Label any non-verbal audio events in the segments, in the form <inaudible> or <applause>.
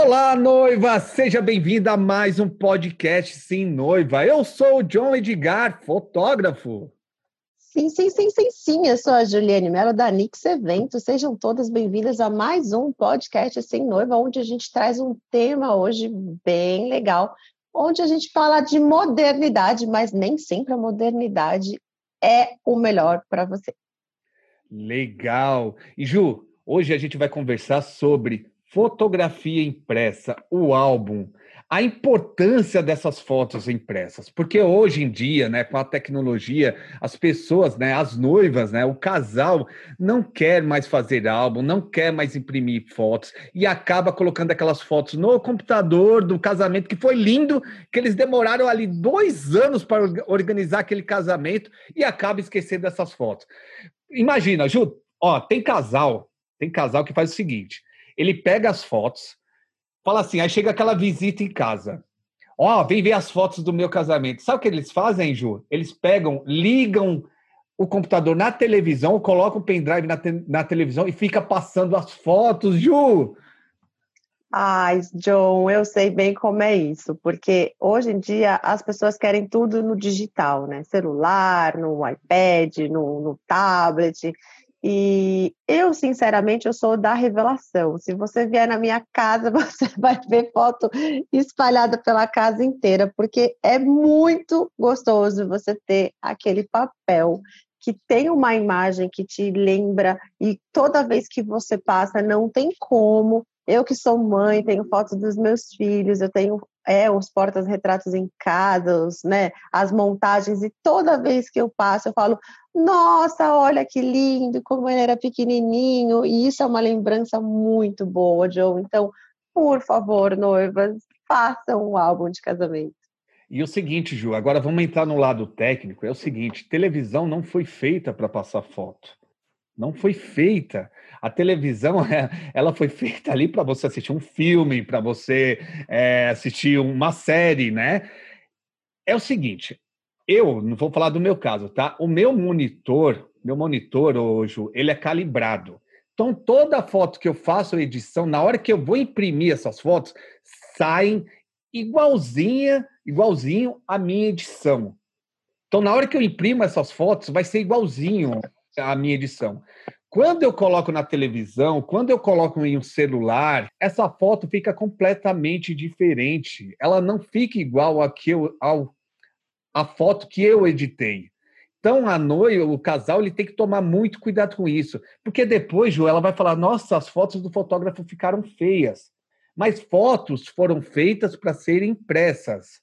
Olá, noiva! Seja bem-vinda a mais um podcast Sim Noiva. Eu sou o John Edgar, fotógrafo. Sim, sim, sim, sim, sim. Eu sou a Juliane Mello da Nix Eventos. Sejam todas bem-vindas a mais um podcast Sem Noiva, onde a gente traz um tema hoje bem legal, onde a gente fala de modernidade, mas nem sempre a modernidade é o melhor para você. Legal. E Ju, hoje a gente vai conversar sobre fotografia impressa, o álbum, a importância dessas fotos impressas, porque hoje em dia, né, com a tecnologia, as pessoas, né, as noivas, né, o casal não quer mais fazer álbum, não quer mais imprimir fotos e acaba colocando aquelas fotos no computador do casamento que foi lindo, que eles demoraram ali dois anos para organizar aquele casamento e acaba esquecendo dessas fotos. Imagina, Ju, ó, tem casal, tem casal que faz o seguinte ele pega as fotos, fala assim, aí chega aquela visita em casa. Ó, oh, vem ver as fotos do meu casamento. Sabe o que eles fazem, Ju? Eles pegam, ligam o computador na televisão, colocam o pendrive na, te na televisão e fica passando as fotos, Ju. Ai, John, eu sei bem como é isso, porque hoje em dia as pessoas querem tudo no digital, né? Celular, no iPad, no, no tablet. E eu, sinceramente, eu sou da revelação. Se você vier na minha casa, <laughs> você vai ver foto espalhada pela casa inteira, porque é muito gostoso você ter aquele papel que tem uma imagem que te lembra e toda vez que você passa não tem como. Eu que sou mãe, tenho fotos dos meus filhos, eu tenho é, os portas-retratos em casa, os, né, as montagens, e toda vez que eu passo, eu falo, nossa, olha que lindo, como ele era pequenininho, e isso é uma lembrança muito boa, Joe. Então, por favor, noivas, façam um álbum de casamento. E o seguinte, Ju, agora vamos entrar no lado técnico, é o seguinte, televisão não foi feita para passar foto. Não foi feita. A televisão, <laughs> ela foi feita ali para você assistir um filme, para você é, assistir uma série, né? É o seguinte, eu não vou falar do meu caso, tá? O meu monitor, meu monitor hoje, ele é calibrado. Então, toda foto que eu faço a edição, na hora que eu vou imprimir essas fotos, saem igualzinha, igualzinho à minha edição. Então, na hora que eu imprimo essas fotos, vai ser igualzinho à minha edição. Quando eu coloco na televisão, quando eu coloco em um celular, essa foto fica completamente diferente. Ela não fica igual a, que eu, ao, a foto que eu editei. Então, a noiva, o casal, ele tem que tomar muito cuidado com isso. Porque depois, Ju, ela vai falar: nossa, as fotos do fotógrafo ficaram feias. Mas fotos foram feitas para serem impressas.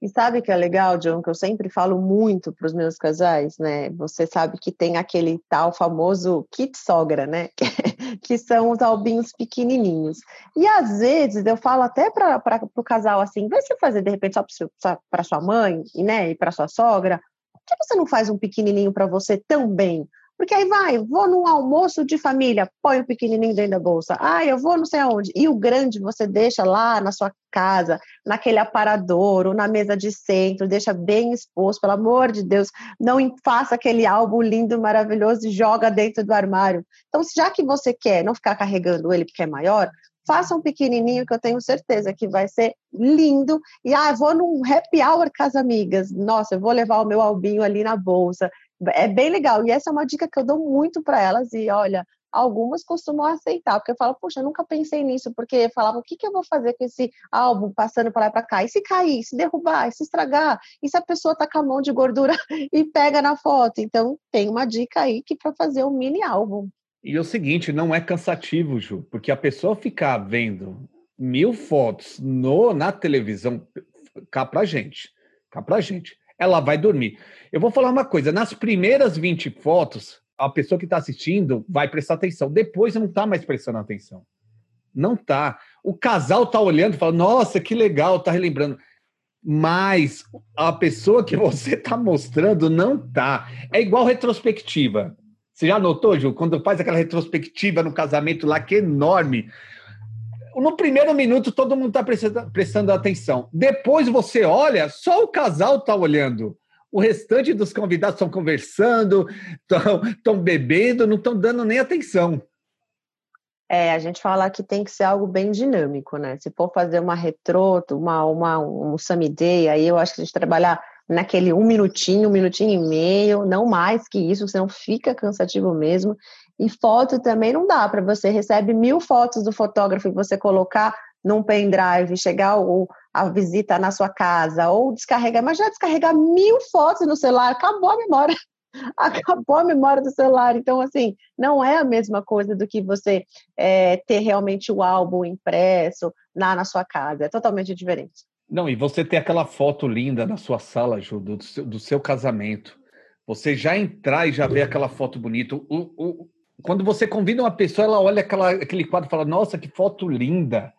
E sabe que é legal, John, que eu sempre falo muito para os meus casais, né? Você sabe que tem aquele tal famoso kit sogra, né? <laughs> que são os albinhos pequenininhos. E às vezes eu falo até para o casal assim, vai você fazer de repente só para sua mãe, né? E para sua sogra. Por que você não faz um pequenininho para você também? Porque aí vai, vou num almoço de família, põe o pequenininho dentro da bolsa. Ah, eu vou não sei aonde. E o grande você deixa lá na sua casa, naquele aparador ou na mesa de centro, deixa bem exposto, pelo amor de Deus. Não faça aquele álbum lindo, maravilhoso e joga dentro do armário. Então, já que você quer não ficar carregando ele porque é maior, faça um pequenininho que eu tenho certeza que vai ser lindo. E ah, vou num happy hour com as amigas. Nossa, eu vou levar o meu albinho ali na bolsa é bem legal. E essa é uma dica que eu dou muito para elas. E olha, algumas costumam aceitar, porque eu falo, poxa, eu nunca pensei nisso, porque falava, o que, que eu vou fazer com esse álbum passando para lá para cá? E se cair, se derrubar, se estragar? E se a pessoa tá com a mão de gordura <laughs> e pega na foto? Então, tem uma dica aí que para fazer um mini álbum. E é o seguinte, não é cansativo, Ju, porque a pessoa ficar vendo mil fotos no, na televisão, cá pra gente, cá pra gente ela vai dormir. Eu vou falar uma coisa: nas primeiras 20 fotos, a pessoa que está assistindo vai prestar atenção. Depois não está mais prestando atenção. Não tá. O casal tá olhando e fala: Nossa, que legal, tá relembrando. Mas a pessoa que <laughs> você está mostrando não tá. É igual retrospectiva. Você já notou, Ju, quando faz aquela retrospectiva no casamento lá, que é enorme? No primeiro minuto todo mundo está prestando, prestando atenção. Depois você olha, só o casal está olhando. O restante dos convidados estão conversando, estão bebendo, não estão dando nem atenção. É, a gente fala que tem que ser algo bem dinâmico, né? Se for fazer uma retrô, uma, uma, um Sunny Day, aí eu acho que a gente trabalhar naquele um minutinho, um minutinho e meio, não mais que isso, senão fica cansativo mesmo. E foto também não dá para você recebe mil fotos do fotógrafo e você colocar num pendrive, chegar o, a visita na sua casa, ou descarregar, mas já descarregar mil fotos no celular, acabou a memória. <laughs> acabou a memória do celular. Então, assim, não é a mesma coisa do que você é, ter realmente o álbum impresso lá na sua casa. É totalmente diferente. Não, e você ter aquela foto linda na sua sala, Ju, do seu, do seu casamento. Você já entrar e já ver aquela foto bonita. O, o, quando você convida uma pessoa, ela olha aquela, aquele quadro e fala: Nossa, que foto linda!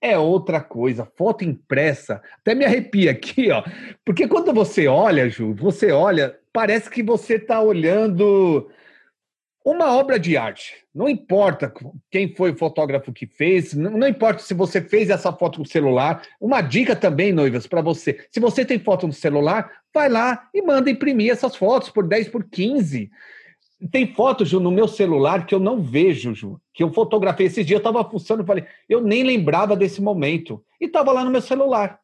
É outra coisa, foto impressa, até me arrepia aqui, ó. Porque quando você olha, Ju, você olha, parece que você está olhando uma obra de arte. Não importa quem foi o fotógrafo que fez, não, importa se você fez essa foto no celular. Uma dica também, noivas, para você. Se você tem foto no celular, vai lá e manda imprimir essas fotos por 10 por 15. Tem foto, Ju, no meu celular que eu não vejo, Ju. Que eu fotografei esses dias, eu estava fuçando e falei, eu nem lembrava desse momento. E estava lá no meu celular.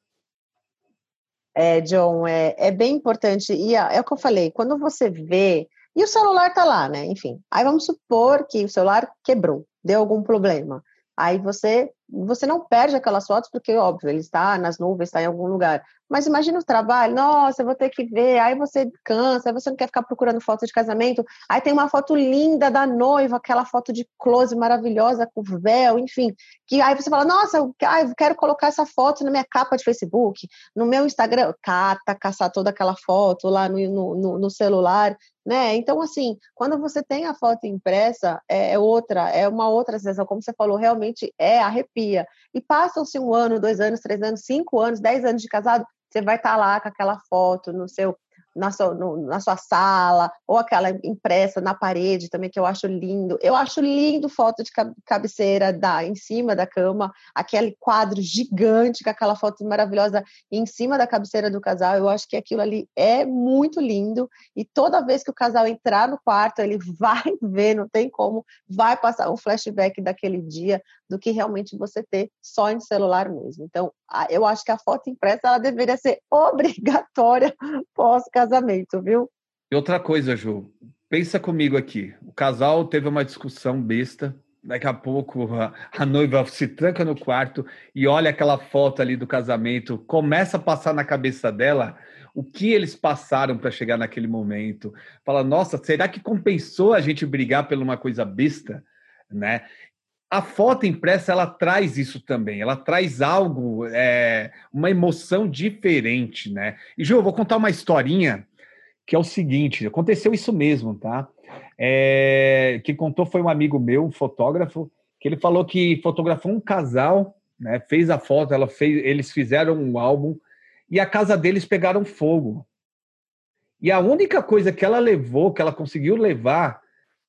É, John, é, é bem importante. E é, é o que eu falei, quando você vê. E o celular tá lá, né? Enfim. Aí vamos supor que o celular quebrou, deu algum problema. Aí você você não perde aquelas fotos porque óbvio ele está nas nuvens, está em algum lugar. Mas imagina o trabalho, nossa, eu vou ter que ver. Aí você cansa, aí você não quer ficar procurando foto de casamento. Aí tem uma foto linda da noiva, aquela foto de close maravilhosa com véu, enfim. Que aí você fala, nossa, eu quero colocar essa foto na minha capa de Facebook, no meu Instagram, cata, caçar toda aquela foto lá no, no, no celular né? Então, assim, quando você tem a foto impressa, é, é outra, é uma outra sensação, como você falou, realmente é arrepia. E passam-se um ano, dois anos, três anos, cinco anos, dez anos de casado, você vai estar tá lá com aquela foto no seu na sua, no, na sua sala, ou aquela impressa na parede também, que eu acho lindo. Eu acho lindo foto de cabeceira da, em cima da cama, aquele quadro gigante com aquela foto maravilhosa em cima da cabeceira do casal. Eu acho que aquilo ali é muito lindo. E toda vez que o casal entrar no quarto, ele <laughs> vai ver, não tem como, vai passar um flashback daquele dia, do que realmente você ter só em celular mesmo. Então, eu acho que a foto impressa ela deveria ser <laughs> obrigatória pós-casamento, viu? E outra coisa, Ju, pensa comigo aqui. O casal teve uma discussão besta. Daqui a pouco a, a noiva se tranca no quarto e olha aquela foto ali do casamento, começa a passar na cabeça dela o que eles passaram para chegar naquele momento. Fala, nossa, será que compensou a gente brigar por uma coisa besta? Né? A foto impressa ela traz isso também, ela traz algo, é, uma emoção diferente, né? E Ju, eu vou contar uma historinha que é o seguinte: aconteceu isso mesmo, tá? É, contou foi um amigo meu, um fotógrafo, que ele falou que fotografou um casal, né? Fez a foto, ela fez, eles fizeram um álbum e a casa deles pegaram fogo. E a única coisa que ela levou, que ela conseguiu levar,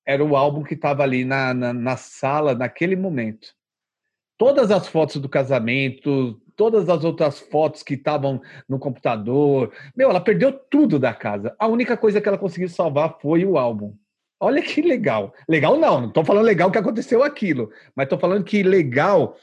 era o álbum que estava ali na, na, na, sala naquele momento. Todas as fotos do casamento, todas as outras fotos que estavam no computador, meu, ela perdeu tudo da casa. A única coisa que ela conseguiu salvar foi o álbum. Olha que legal. Legal não, não estou falando legal que aconteceu aquilo, mas estou falando que legal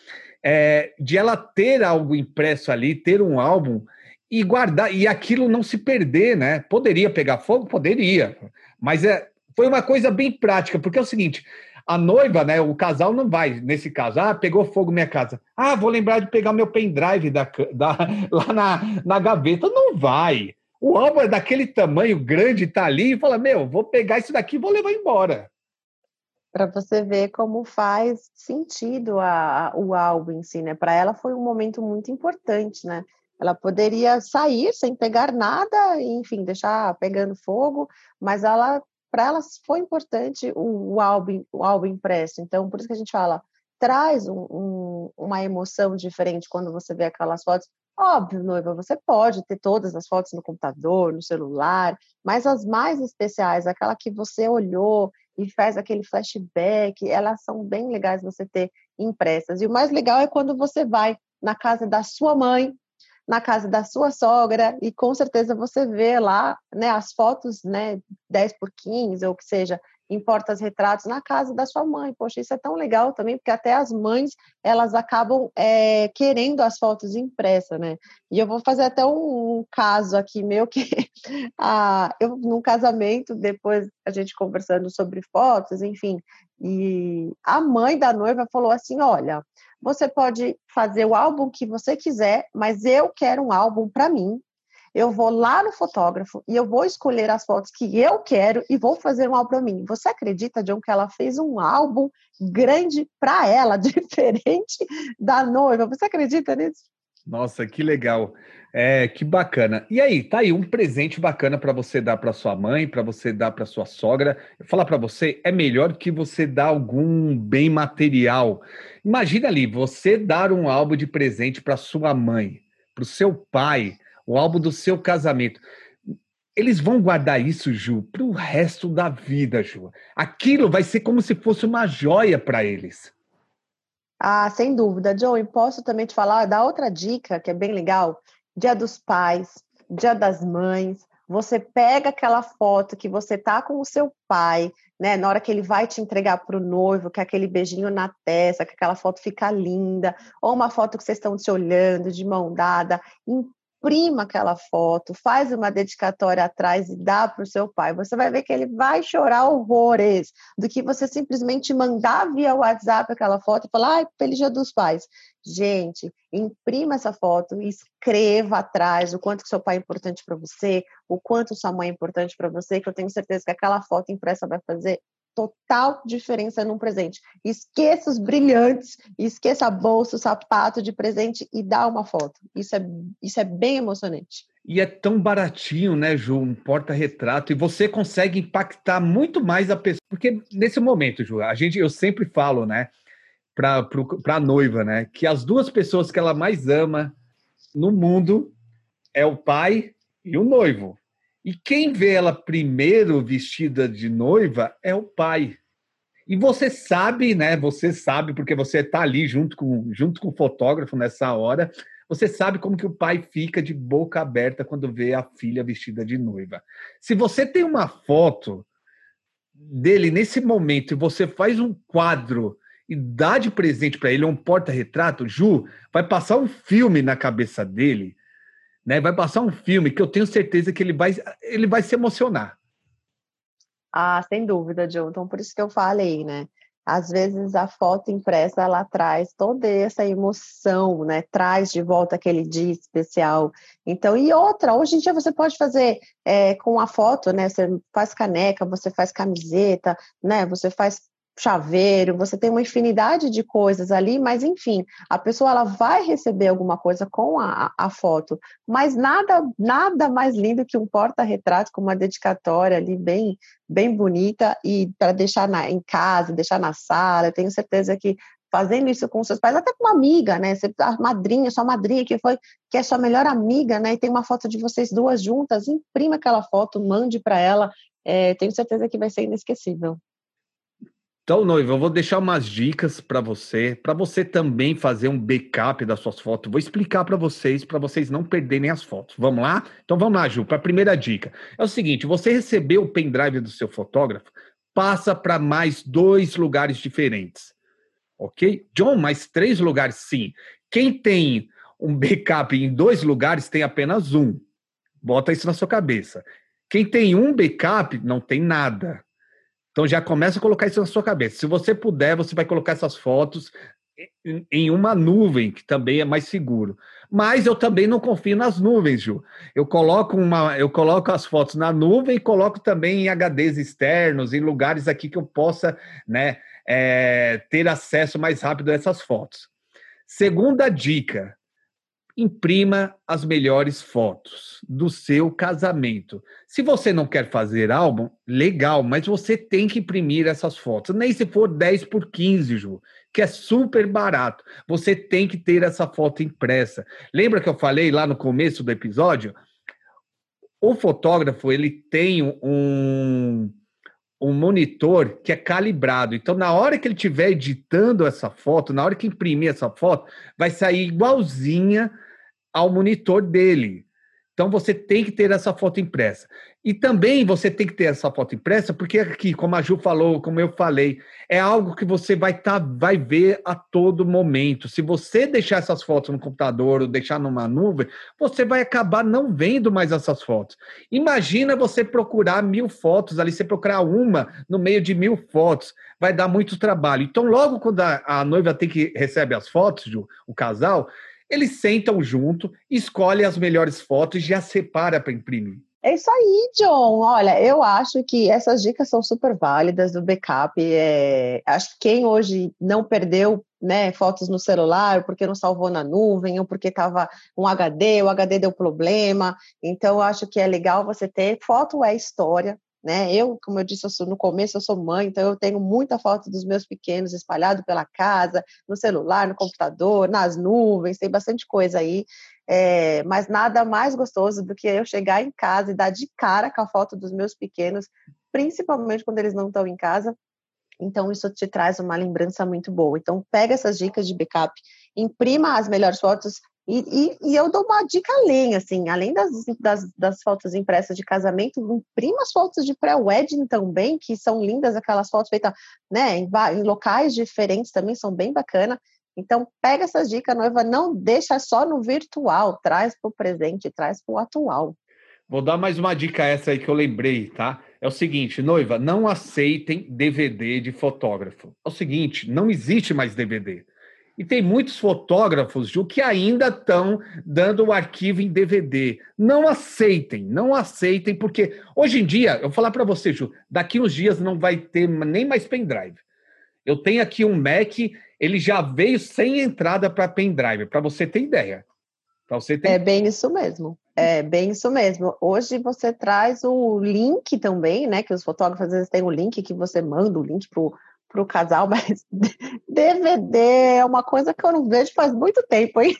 é, de ela ter algo impresso ali, ter um álbum e guardar, e aquilo não se perder, né? Poderia pegar fogo? Poderia. Mas é, foi uma coisa bem prática, porque é o seguinte: a noiva, né, o casal não vai, nesse caso, ah, pegou fogo minha casa. Ah, vou lembrar de pegar meu pendrive da, da, <laughs> lá na, na gaveta. Não vai. O álbum é daquele tamanho grande, tá ali, e fala: Meu, vou pegar isso daqui e vou levar embora. Para você ver como faz sentido a, o álbum em si, né? Para ela foi um momento muito importante, né? Ela poderia sair sem pegar nada, enfim, deixar pegando fogo, mas ela para elas foi importante o, o, álbum, o álbum impresso. Então, por isso que a gente fala, traz um, um, uma emoção diferente quando você vê aquelas fotos. Óbvio, noiva, você pode ter todas as fotos no computador, no celular, mas as mais especiais, aquela que você olhou e faz aquele flashback, elas são bem legais você ter impressas. E o mais legal é quando você vai na casa da sua mãe na casa da sua sogra e com certeza você vê lá, né, as fotos, né, 10 por 15 ou que seja, em portas-retratos na casa da sua mãe. Poxa, isso é tão legal também, porque até as mães, elas acabam é, querendo as fotos impressas, né? E eu vou fazer até um, um caso aqui meu, que <laughs> ah, eu, num casamento, depois a gente conversando sobre fotos, enfim, e a mãe da noiva falou assim, olha, você pode fazer o álbum que você quiser, mas eu quero um álbum para mim, eu vou lá no fotógrafo e eu vou escolher as fotos que eu quero e vou fazer um álbum para mim. Você acredita, John, que ela fez um álbum grande para ela, <laughs> diferente da noiva? Você acredita nisso? Nossa, que legal. É, que bacana. E aí, tá aí um presente bacana para você dar para sua mãe, para você dar para sua sogra. Falar para você, é melhor que você dar algum bem material. Imagina ali, você dar um álbum de presente para sua mãe, para o seu pai, o álbum do seu casamento. Eles vão guardar isso, Ju, para o resto da vida, Ju. Aquilo vai ser como se fosse uma joia para eles. Ah, sem dúvida, Joe. E posso também te falar da outra dica que é bem legal. Dia dos Pais, Dia das Mães. Você pega aquela foto que você tá com o seu pai, né? Na hora que ele vai te entregar para o noivo, que é aquele beijinho na testa, que aquela foto fica linda, ou uma foto que vocês estão se olhando de mão dada imprima aquela foto, faz uma dedicatória atrás e dá para o seu pai. Você vai ver que ele vai chorar horrores do que você simplesmente mandar via WhatsApp aquela foto e falar, ai, feliz dia dos pais. Gente, imprima essa foto e escreva atrás o quanto que seu pai é importante para você, o quanto sua mãe é importante para você, que eu tenho certeza que aquela foto impressa vai fazer total diferença num presente. Esqueça os brilhantes, esqueça a bolsa, o sapato de presente e dá uma foto. Isso é, isso é bem emocionante. E é tão baratinho, né, Ju? Um porta-retrato. E você consegue impactar muito mais a pessoa. Porque nesse momento, Ju, a gente, eu sempre falo, né, para a noiva, né, que as duas pessoas que ela mais ama no mundo é o pai e o noivo. E quem vê ela primeiro vestida de noiva é o pai. E você sabe, né? Você sabe, porque você está ali junto com, junto com o fotógrafo nessa hora, você sabe como que o pai fica de boca aberta quando vê a filha vestida de noiva. Se você tem uma foto dele nesse momento e você faz um quadro e dá de presente para ele um porta-retrato, Ju, vai passar um filme na cabeça dele né? Vai passar um filme que eu tenho certeza que ele vai, ele vai se emocionar. Ah, sem dúvida, John. Então, por isso que eu falei, né? Às vezes a foto impressa ela traz toda essa emoção, né? Traz de volta aquele dia especial. Então, e outra, hoje em dia você pode fazer é, com a foto, né? Você faz caneca, você faz camiseta, né? Você faz chaveiro, você tem uma infinidade de coisas ali, mas enfim, a pessoa ela vai receber alguma coisa com a, a foto, mas nada nada mais lindo que um porta-retrato com uma dedicatória ali bem bem bonita e para deixar na, em casa, deixar na sala, eu tenho certeza que fazendo isso com seus pais, até com uma amiga, né? Você, a madrinha, sua madrinha que foi, que é sua melhor amiga, né? E tem uma foto de vocês duas juntas, imprima aquela foto, mande para ela. É, tenho certeza que vai ser inesquecível. Então, noiva, eu vou deixar umas dicas para você, para você também fazer um backup das suas fotos. Vou explicar para vocês, para vocês não perderem as fotos. Vamos lá? Então vamos lá, Ju, para a primeira dica. É o seguinte, você recebeu o pendrive do seu fotógrafo, passa para mais dois lugares diferentes. OK? John, mais três lugares sim. Quem tem um backup em dois lugares tem apenas um. Bota isso na sua cabeça. Quem tem um backup não tem nada. Então já começa a colocar isso na sua cabeça. Se você puder, você vai colocar essas fotos em uma nuvem, que também é mais seguro. Mas eu também não confio nas nuvens, Ju. Eu coloco uma, eu coloco as fotos na nuvem e coloco também em HDs externos, em lugares aqui que eu possa, né, é, ter acesso mais rápido a essas fotos. Segunda dica: imprima as melhores fotos do seu casamento. Se você não quer fazer álbum, legal, mas você tem que imprimir essas fotos. Nem se for 10 por 15, Ju, que é super barato. Você tem que ter essa foto impressa. Lembra que eu falei lá no começo do episódio? O fotógrafo, ele tem um um monitor que é calibrado. Então, na hora que ele estiver editando essa foto, na hora que imprimir essa foto, vai sair igualzinha ao monitor dele. Então você tem que ter essa foto impressa. E também você tem que ter essa foto impressa, porque aqui, como a Ju falou, como eu falei, é algo que você vai tá, vai ver a todo momento. Se você deixar essas fotos no computador ou deixar numa nuvem, você vai acabar não vendo mais essas fotos. Imagina você procurar mil fotos ali, você procurar uma no meio de mil fotos, vai dar muito trabalho. Então, logo quando a, a noiva tem que recebe as fotos, Ju, o casal, eles sentam junto, escolhem as melhores fotos e já separa para imprimir. É isso aí, John. Olha, eu acho que essas dicas são super válidas do backup. É... Acho que quem hoje não perdeu né, fotos no celular porque não salvou na nuvem ou porque estava um HD, o HD deu problema. Então, eu acho que é legal você ter. Foto é história, né? Eu, como eu disse, eu sou, no começo eu sou mãe, então eu tenho muita foto dos meus pequenos espalhado pela casa, no celular, no computador, nas nuvens, tem bastante coisa aí. É, mas nada mais gostoso do que eu chegar em casa e dar de cara com a foto dos meus pequenos, principalmente quando eles não estão em casa. Então, isso te traz uma lembrança muito boa. Então, pega essas dicas de backup, imprima as melhores fotos, e, e, e, eu dou uma dica além, assim, além das, das, das, fotos impressas de casamento, imprima as fotos de pré-wedding também, que são lindas, aquelas fotos feitas né, em, em locais diferentes também, são bem bacanas. Então, pega essas dicas, noiva, não deixa só no virtual, traz para o presente, traz para o atual. Vou dar mais uma dica essa aí que eu lembrei, tá? É o seguinte, noiva, não aceitem DVD de fotógrafo. É o seguinte, não existe mais DVD. E tem muitos fotógrafos, Ju, que ainda estão dando o arquivo em DVD. Não aceitem, não aceitem, porque hoje em dia, eu vou falar para você, Ju, daqui uns dias não vai ter nem mais pendrive. Eu tenho aqui um Mac, ele já veio sem entrada para pendrive, para você ter ideia. Você ter... É bem isso mesmo. É bem isso mesmo. Hoje você traz o link também, né? Que os fotógrafos às vezes têm o link que você manda o link para para o casal, <laughs> mas DVD é uma coisa que eu não vejo faz muito tempo, hein?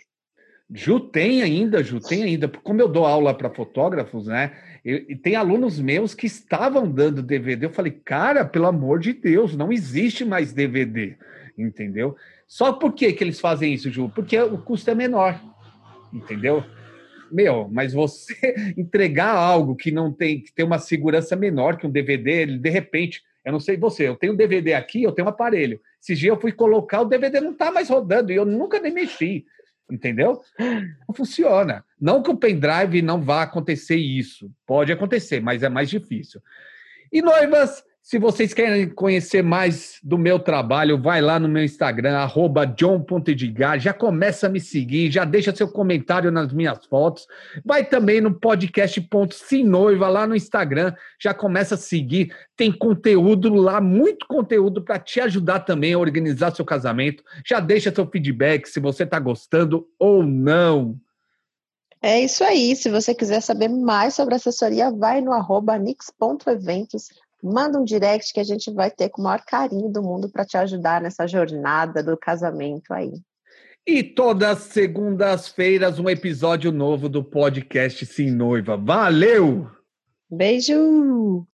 Ju tem ainda, Ju tem ainda. Como eu dou aula para fotógrafos, né? E, tem alunos meus que estavam dando DVD. Eu falei, cara, pelo amor de Deus, não existe mais DVD, entendeu? Só por que, que eles fazem isso, Ju? Porque o custo é menor, entendeu? Meu, mas você <laughs> entregar algo que não tem, que tem uma segurança menor que um DVD, ele, de repente, eu não sei você, eu tenho DVD aqui, eu tenho um aparelho. Esse dia eu fui colocar, o DVD não está mais rodando e eu nunca nem mexi. Entendeu? Não funciona. Não que o pendrive não vá acontecer isso. Pode acontecer, mas é mais difícil. E noivas, se vocês querem conhecer mais do meu trabalho, vai lá no meu Instagram, john.edgar, já começa a me seguir, já deixa seu comentário nas minhas fotos. Vai também no podcast Noiva lá no Instagram, já começa a seguir. Tem conteúdo lá, muito conteúdo para te ajudar também a organizar seu casamento. Já deixa seu feedback se você está gostando ou não. É isso aí. Se você quiser saber mais sobre assessoria, vai no arroba nix.eventos manda um direct que a gente vai ter com o maior carinho do mundo para te ajudar nessa jornada do casamento aí. E todas segundas-feiras um episódio novo do podcast Sim Noiva. Valeu! Beijo!